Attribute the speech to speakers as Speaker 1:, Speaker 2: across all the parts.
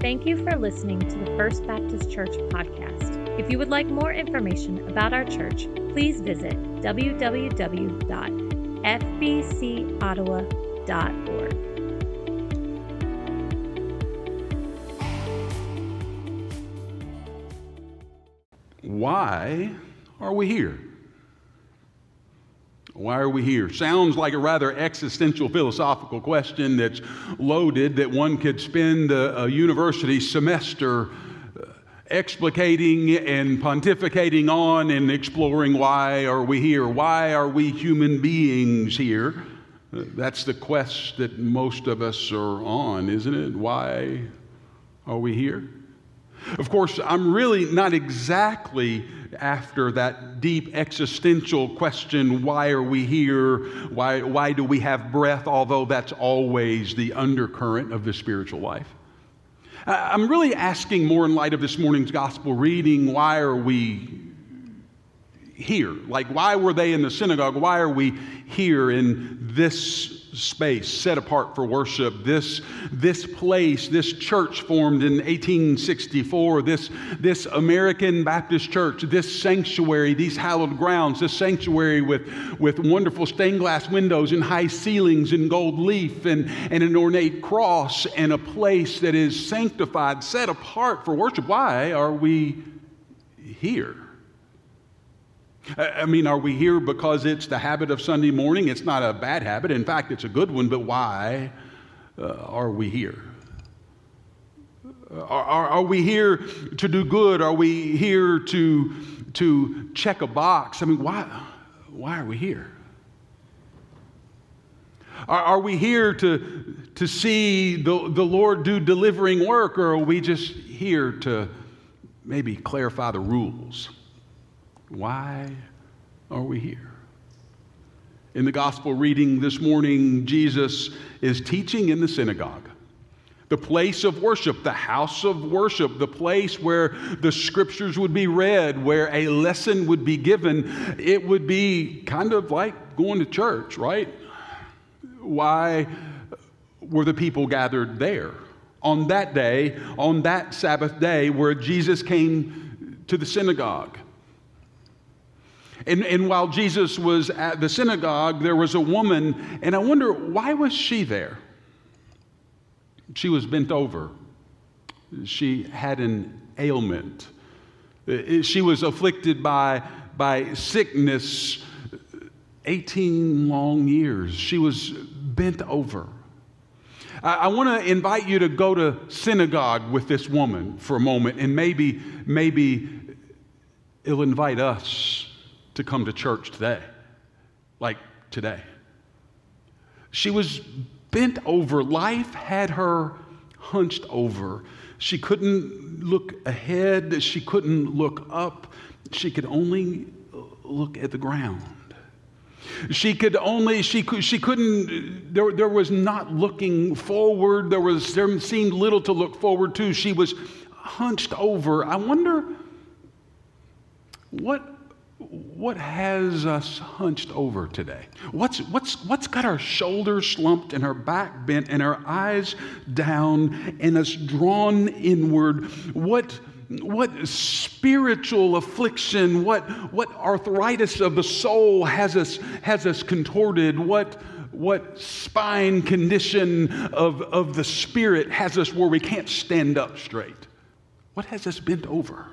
Speaker 1: Thank you for listening to the First Baptist Church podcast. If you would like more information about our church, please visit www.fbcottawa.org.
Speaker 2: Why are we here? Why are we here? Sounds like a rather existential philosophical question that's loaded that one could spend a, a university semester uh, explicating and pontificating on and exploring why are we here? Why are we human beings here? Uh, that's the quest that most of us are on, isn't it? Why are we here? Of course, I'm really not exactly after that deep existential question why are we here? Why, why do we have breath? Although that's always the undercurrent of the spiritual life. I'm really asking more in light of this morning's gospel reading why are we here? Like, why were they in the synagogue? Why are we here in this space set apart for worship, this, this place, this church formed in 1864, this, this American Baptist church, this sanctuary, these hallowed grounds, this sanctuary with, with wonderful stained glass windows and high ceilings and gold leaf and, and an ornate cross and a place that is sanctified, set apart for worship. Why are we here? I mean, are we here because it's the habit of Sunday morning? It's not a bad habit. In fact, it's a good one, but why uh, are we here? Are, are, are, we here to do good? Are we here to, to check a box? I mean, why, why are we here? Are, are we here to, to see the, the Lord do delivering work, or are we just here to maybe clarify the rules? Why are we here? In the gospel reading this morning, Jesus is teaching in the synagogue, the place of worship, the house of worship, the place where the scriptures would be read, where a lesson would be given. It would be kind of like going to church, right? Why were the people gathered there? On that day, on that Sabbath day, where Jesus came to the synagogue. And, and while Jesus was at the synagogue, there was a woman, and I wonder why was she there? She was bent over. She had an ailment. Uh, she was afflicted by, by sickness 18 long years. She was bent over. I, I want to invite you to go to synagogue with this woman for a moment, and maybe, maybe it'll invite us to come to church today, like today. She was bent over. Life had her hunched over. She couldn't look ahead, she couldn't look up, she could only look at the ground. She could only, she, could, she couldn't, there, there was not looking forward. There, was, there seemed little to look forward to. She was hunched over. I wonder what what has us hunched over today? What's, what's, what's got our shoulders slumped and our back bent and our eyes down and us drawn inward? What, what spiritual affliction, what, what arthritis of the soul has us, has us contorted? What, what spine condition of, of the spirit has us where we can't stand up straight? What has us bent over?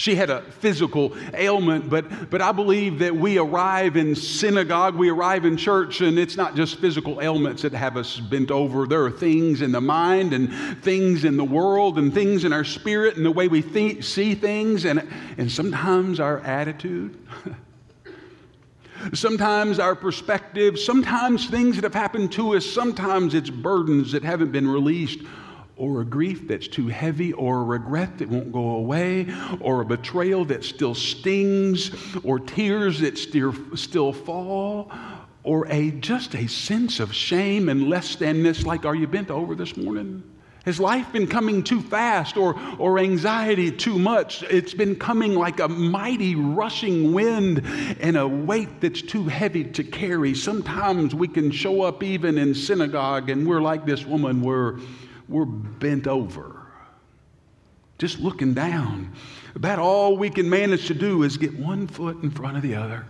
Speaker 2: She had a physical ailment, but, but I believe that we arrive in synagogue, we arrive in church, and it's not just physical ailments that have us bent over. There are things in the mind, and things in the world, and things in our spirit, and the way we see things, and, and sometimes our attitude. sometimes our perspective, sometimes things that have happened to us, sometimes it's burdens that haven't been released or a grief that's too heavy, or a regret that won't go away, or a betrayal that still stings, or tears that still, still fall, or a just a sense of shame and less thaness, like are you bent over this morning? Has life been coming too fast or, or anxiety too much? It's been coming like a mighty rushing wind and a weight that's too heavy to carry. Sometimes we can show up even in synagogue and we're like this woman, we're we're bent over. just looking down. About all we can manage to do is get one foot in front of the other.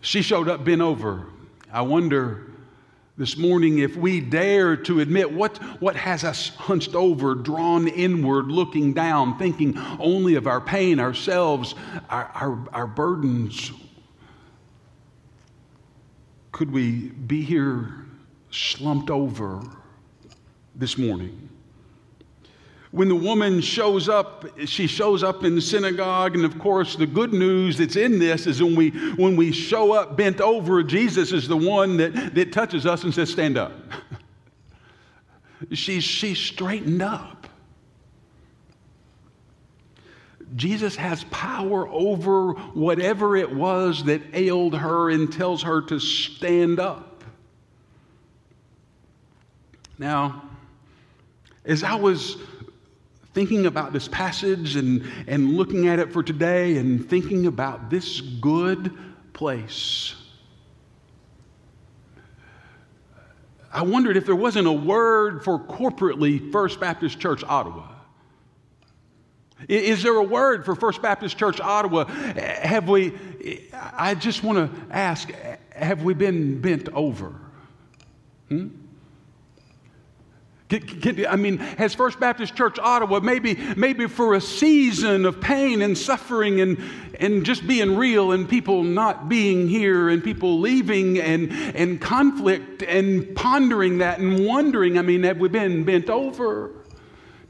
Speaker 2: She showed up bent over. I wonder this morning if we dare to admit what, what has us hunched over, drawn inward, looking down, thinking only of our pain, ourselves, our, our, our burdens. Could we be here slumped over this morning? when the woman shows up, she shows up in the synagogue. And of course, the good news that's in this is when we, when we show up bent over, Jesus is the one that, that touches us and says, Stand up. she's, she's straightened up. Jesus has power over whatever it was that ailed her and tells her to stand up. Now, as I was thinking about this passage and, and looking at it for today and thinking about this good place. I wondered if there wasn't a word for corporately First Baptist Church Ottawa. Is there a word for First Baptist Church Ottawa? Have we, I just want to ask, have we been bent over? Hmm? I mean, has First Baptist Church Ottawa maybe, maybe for a season of pain and suffering and, and just being real and people not being here and people leaving and, and conflict and pondering that and wondering, I mean, have we been bent over?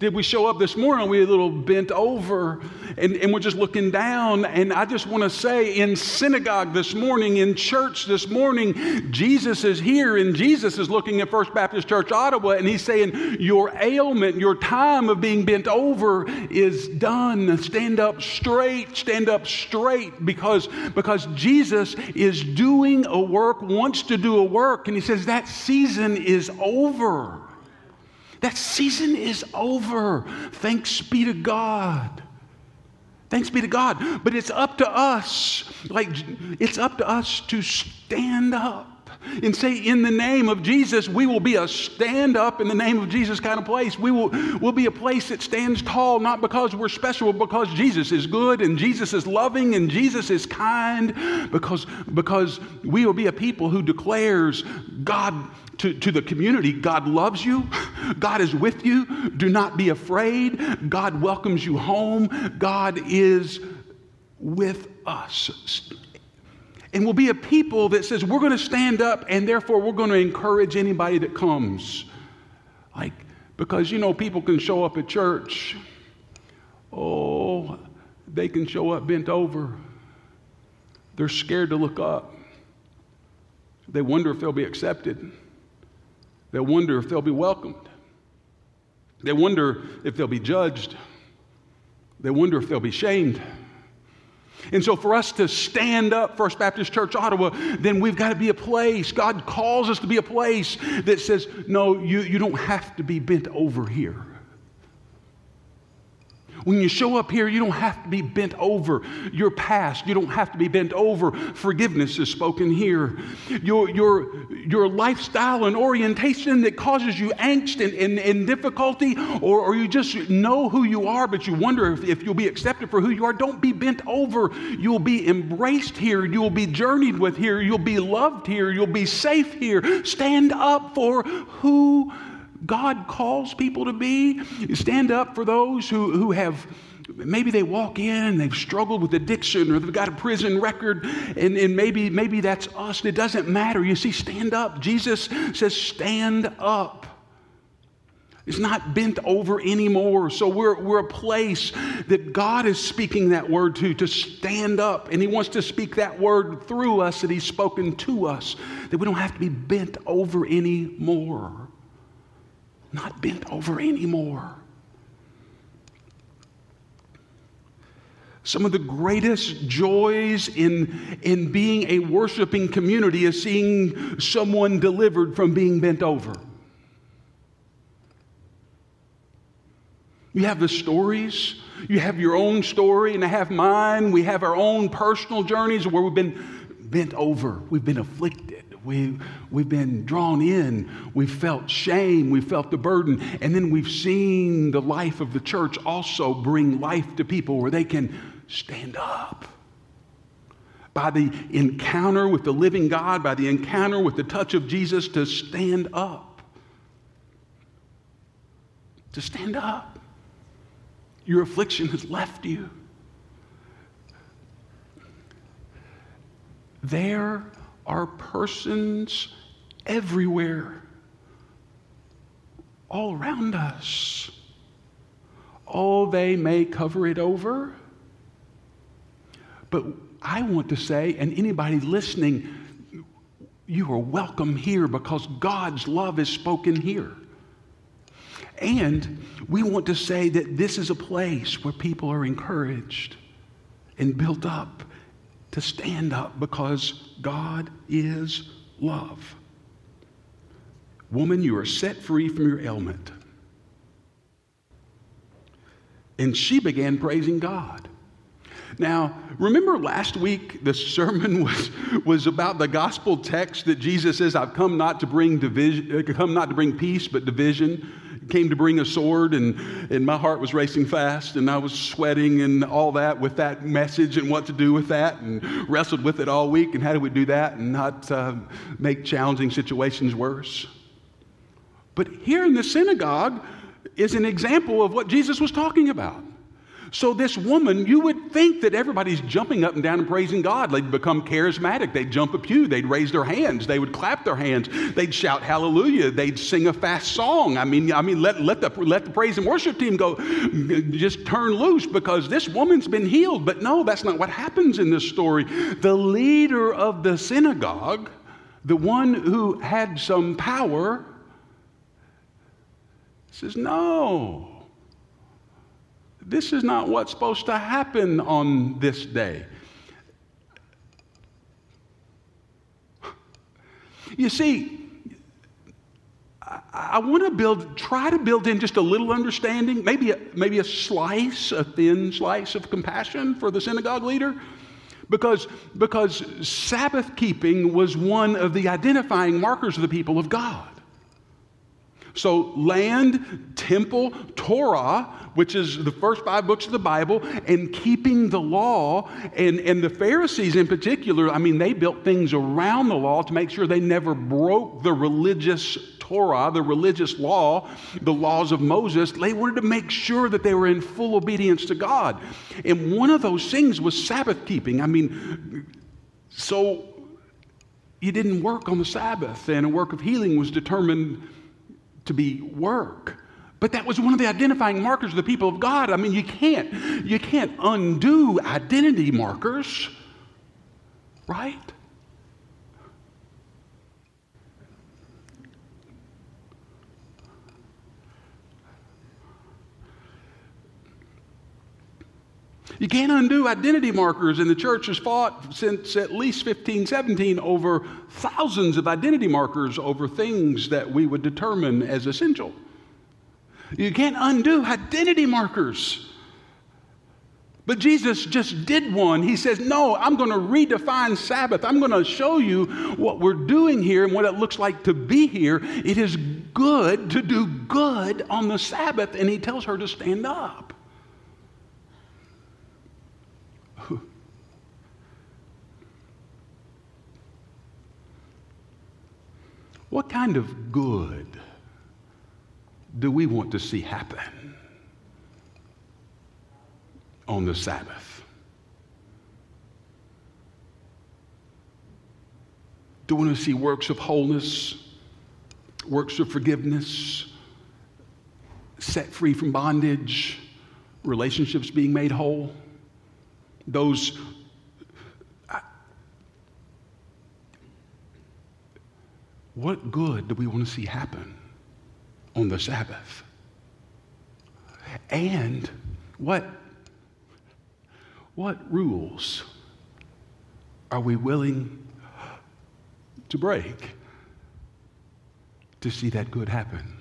Speaker 2: Did we show up this morning? We a little bent over and, and we're just looking down. And I just want to say in synagogue this morning, in church this morning, Jesus is here and Jesus is looking at First Baptist Church Ottawa and he's saying, Your ailment, your time of being bent over is done. Stand up straight, stand up straight because, because Jesus is doing a work, wants to do a work, and he says that season is over. That season is over. Thanks be to God. Thanks be to God. But it's up to us, like, it's up to us to stand up and say, in the name of Jesus, we will be a stand up in the name of Jesus kind of place. We will we'll be a place that stands tall, not because we're special, but because Jesus is good and Jesus is loving and Jesus is kind, because, because we will be a people who declares God to, to the community God loves you, God is with you, do not be afraid, God welcomes you home, God is with us. And we'll be a people that says we're going to stand up and therefore we're going to encourage anybody that comes. Like, because you know, people can show up at church. Oh, they can show up bent over. They're scared to look up. They wonder if they'll be accepted. They wonder if they'll be welcomed. They wonder if they'll be judged. They wonder if they'll be shamed. And so, for us to stand up, First Baptist Church Ottawa, then we've got to be a place. God calls us to be a place that says, no, you, you don't have to be bent over here. When you show up here, you don't have to be bent over your past. You don't have to be bent over. Forgiveness is spoken here. Your, your, your lifestyle and orientation that causes you angst and, and, and difficulty, or, or you just know who you are, but you wonder if, if you'll be accepted for who you are, don't be bent over. You'll be embraced here. You'll be journeyed with here. You'll be loved here. You'll be safe here. Stand up for who God calls people to be. Stand up for those who, who have maybe they walk in and they've struggled with addiction or they've got a prison record and, and maybe maybe that's us it doesn't matter you see stand up jesus says stand up it's not bent over anymore. So we're, we're a place that God is speaking that word to, to stand up. And He wants to speak that word through us that He's spoken to us, that we don't have to be bent over anymore not bent over anymore. Some of the greatest joys in, in being a worshiping community is seeing someone delivered from being bent over. You have the stories, you have your own story, and I have mine. We have our own personal journeys where we've been bent over, we've been afflicted, We, we've been drawn in. We've felt shame. We've felt the burden. And then we've seen the life of the church also bring life to people where they can stand up. By the encounter with the living God, by the encounter with the touch of Jesus, to stand up. To stand up. Your affliction has left you. There are persons everywhere, all around us. Oh, they may cover it over. But I want to say, and anybody listening, you are welcome here because God's love is spoken here. And we want to say that this is a place where people are encouraged and built up to stand up because God is love. Woman, you are set free from your ailment. And she began praising God. Now, remember last week the sermon was, was about the gospel text that Jesus says, I've come not to bring division, uh, come not to bring peace, but division came to bring a sword, and, and my heart was racing fast, and I was sweating and all that with that message and what to do with that, and wrestled with it all week. And how do we do that and not uh, make challenging situations worse? But here in the synagogue is an example of what Jesus was talking about. So, this woman, you would think that everybody's jumping up and down and praising God. They'd become charismatic. They'd jump a pew. They'd raise their hands. They would clap their hands. They'd shout hallelujah. They'd sing a fast song. I mean, I mean let, let, the, let the praise and worship team go, just turn loose because this woman's been healed. But no, that's not what happens in this story. The leader of the synagogue, the one who had some power, says, No. This is not what's supposed to happen on this day. You see, I, want to build, try to build in just a little understanding, maybe a, maybe a slice, a thin slice of compassion for the synagogue leader. Because, because Sabbath keeping was one of the identifying markers of the people of God. So, land, temple, Torah, which is the first five books of the Bible, and keeping the law. And, and the Pharisees, in particular, I mean, they built things around the law to make sure they never broke the religious Torah, the religious law, the laws of Moses. They wanted to make sure that they were in full obedience to God. And one of those things was Sabbath keeping. I mean, so you didn't work on the Sabbath, and a work of healing was determined to be work. But that was one of the identifying markers of the people of God. I mean, you can't, you can't undo identity markers, right? You can't undo identity markers, and the church has fought since at least 1517 over thousands of identity markers over things that we would determine as essential. You can't undo identity markers. But Jesus just did one. He says, No, I'm going to redefine Sabbath. I'm going to show you what we're doing here and what it looks like to be here. It is good to do good on the Sabbath. And he tells her to stand up. What kind of good do we want to see happen on the Sabbath? Do we want to see works of wholeness, works of forgiveness, set free from bondage, relationships being made whole? Those What good do we want to see happen on the Sabbath? And what, what rules are we willing to break to see that good happen?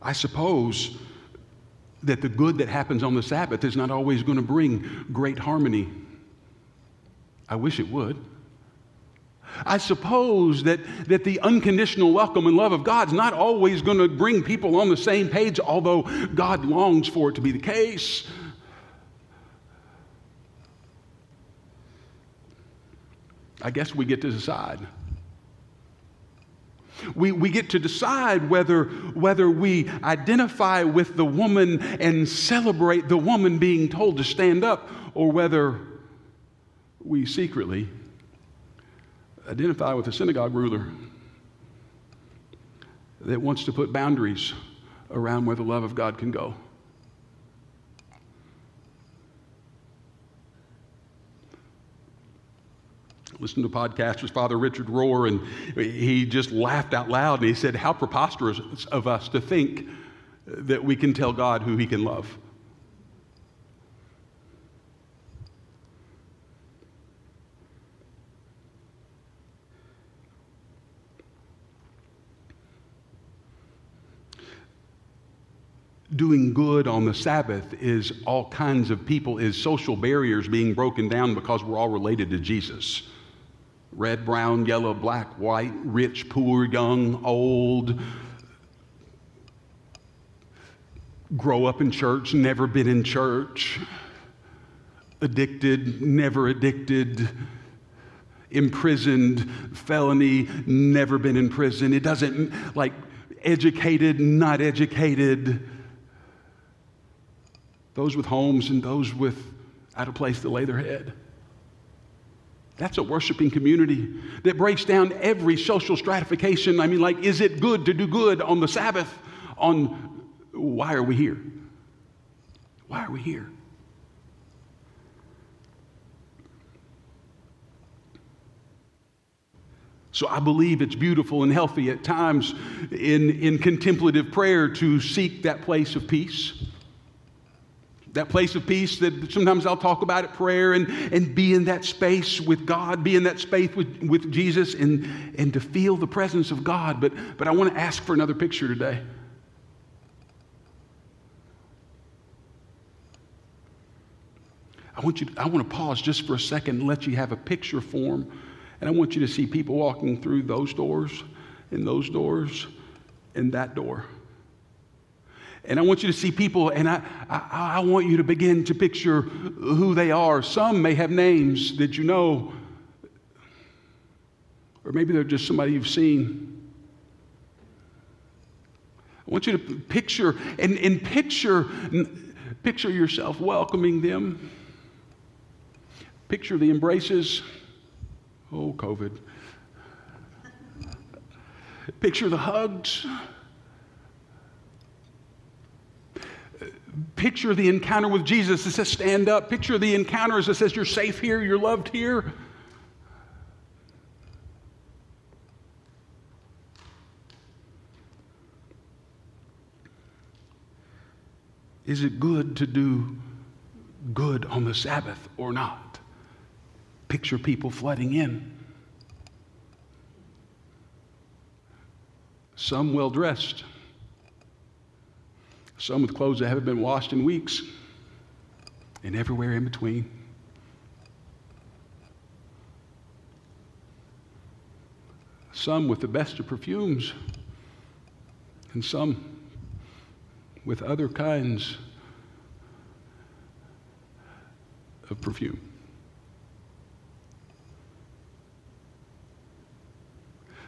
Speaker 2: I suppose that the good that happens on the Sabbath is not always going to bring great harmony. I wish it would. I suppose that, that the unconditional welcome and love of God is not always going to bring people on the same page, although God longs for it to be the case. I guess we get to decide. We, we get to decide whether, whether we identify with the woman and celebrate the woman being told to stand up, or whether we secretly identify with a synagogue ruler that wants to put boundaries around where the love of God can go. Listen to podcast with Father Richard Rohr, and he just laughed out loud and he said, How preposterous of us to think that we can tell God who he can love. Doing good on the Sabbath is all kinds of people, is social barriers being broken down because we're all related to Jesus. Red, brown, yellow, black, white, rich, poor, young, old. Grow up in church, never been in church. Addicted, never addicted. Imprisoned, felony, never been in prison. It doesn't, like, educated, not educated those with homes and those with at a place to lay their head. That's a worshiping community that breaks down every social stratification. I mean, like, is it good to do good on the Sabbath? On why are we here? Why are we here? So I believe it's beautiful and healthy at times in, in contemplative prayer to seek that place of peace that place of peace that sometimes I'll talk about at prayer and, and be in that space with God, be in that space with, with Jesus and, and to feel the presence of God. But, but I want to ask for another picture today. I want, you to, I want to pause just for a second and let you have a picture form. And I want you to see people walking through those doors and those doors and that door. And I want you to see people, and I, I, I, want you to begin to picture who they are. Some may have names that you know, or maybe they're just somebody you've seen. I want you to picture and, and picture, picture yourself welcoming them. Picture the embraces. Oh, COVID. Picture the hugs. Picture the encounter with Jesus. It says, stand up. Picture the encounter as it says, you're safe here, you're loved here. Is it good to do good on the Sabbath or not? Picture people flooding in. Some well dressed, some with clothes that haven't been washed in weeks, and everywhere in between. Some with the best of perfumes, and some with other kinds of perfume.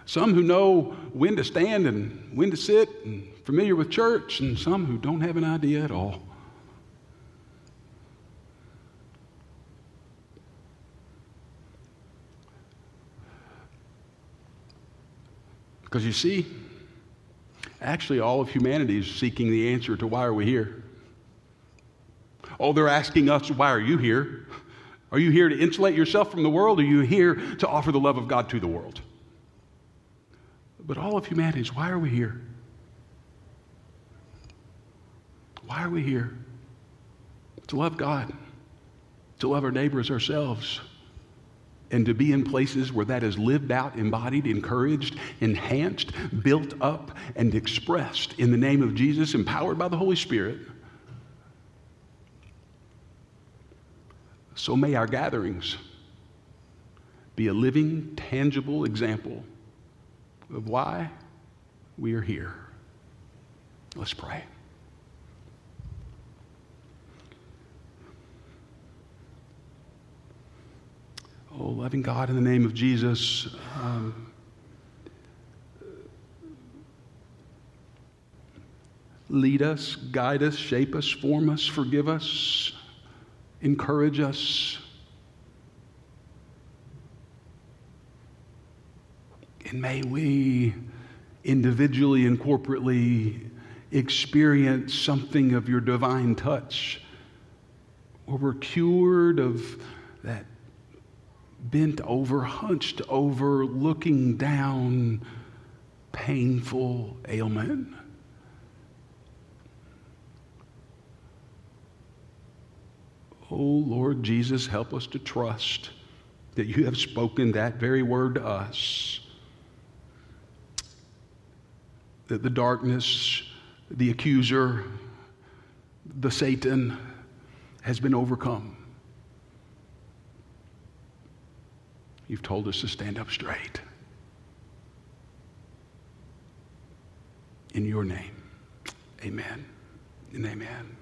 Speaker 2: Some who know when to stand and when to sit and familiar with church, and some who don't have an idea at all. Because you see, actually, all of humanity is seeking the answer to why are we here? Oh, they're asking us, why are you here? Are you here to insulate yourself from the world? Are you here to offer the love of God to the world? But all of humanity is, why are we here? Why are we here? To love God, to love our neighbors, ourselves, and to be in places where that is lived out, embodied, encouraged, enhanced, built up, and expressed in the name of Jesus, empowered by the Holy Spirit. So may our gatherings be a living, tangible example of why we are here. Let's pray. Oh, loving God, in the name of Jesus, um, lead us, guide us, shape us, form us, forgive us, encourage us. And may we individually and corporately experience something of your divine touch, where we're cured of that bent over, hunched over, looking down, painful ailment. Oh Lord Jesus, help us to trust that you have spoken that very word to us. That the darkness, the accuser, the Satan has been overcome. You've told us to stand up straight. In your name, amen and amen.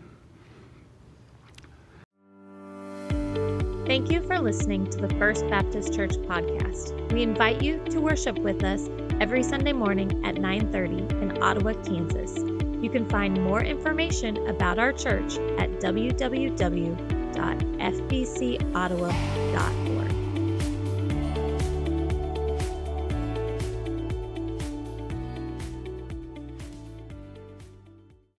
Speaker 1: Thank you for listening to the First Baptist Church podcast. We invite you to worship with us every Sunday morning at 9:30 in Ottawa, Kansas. You can find more information about our church at www.fbcottawa.org.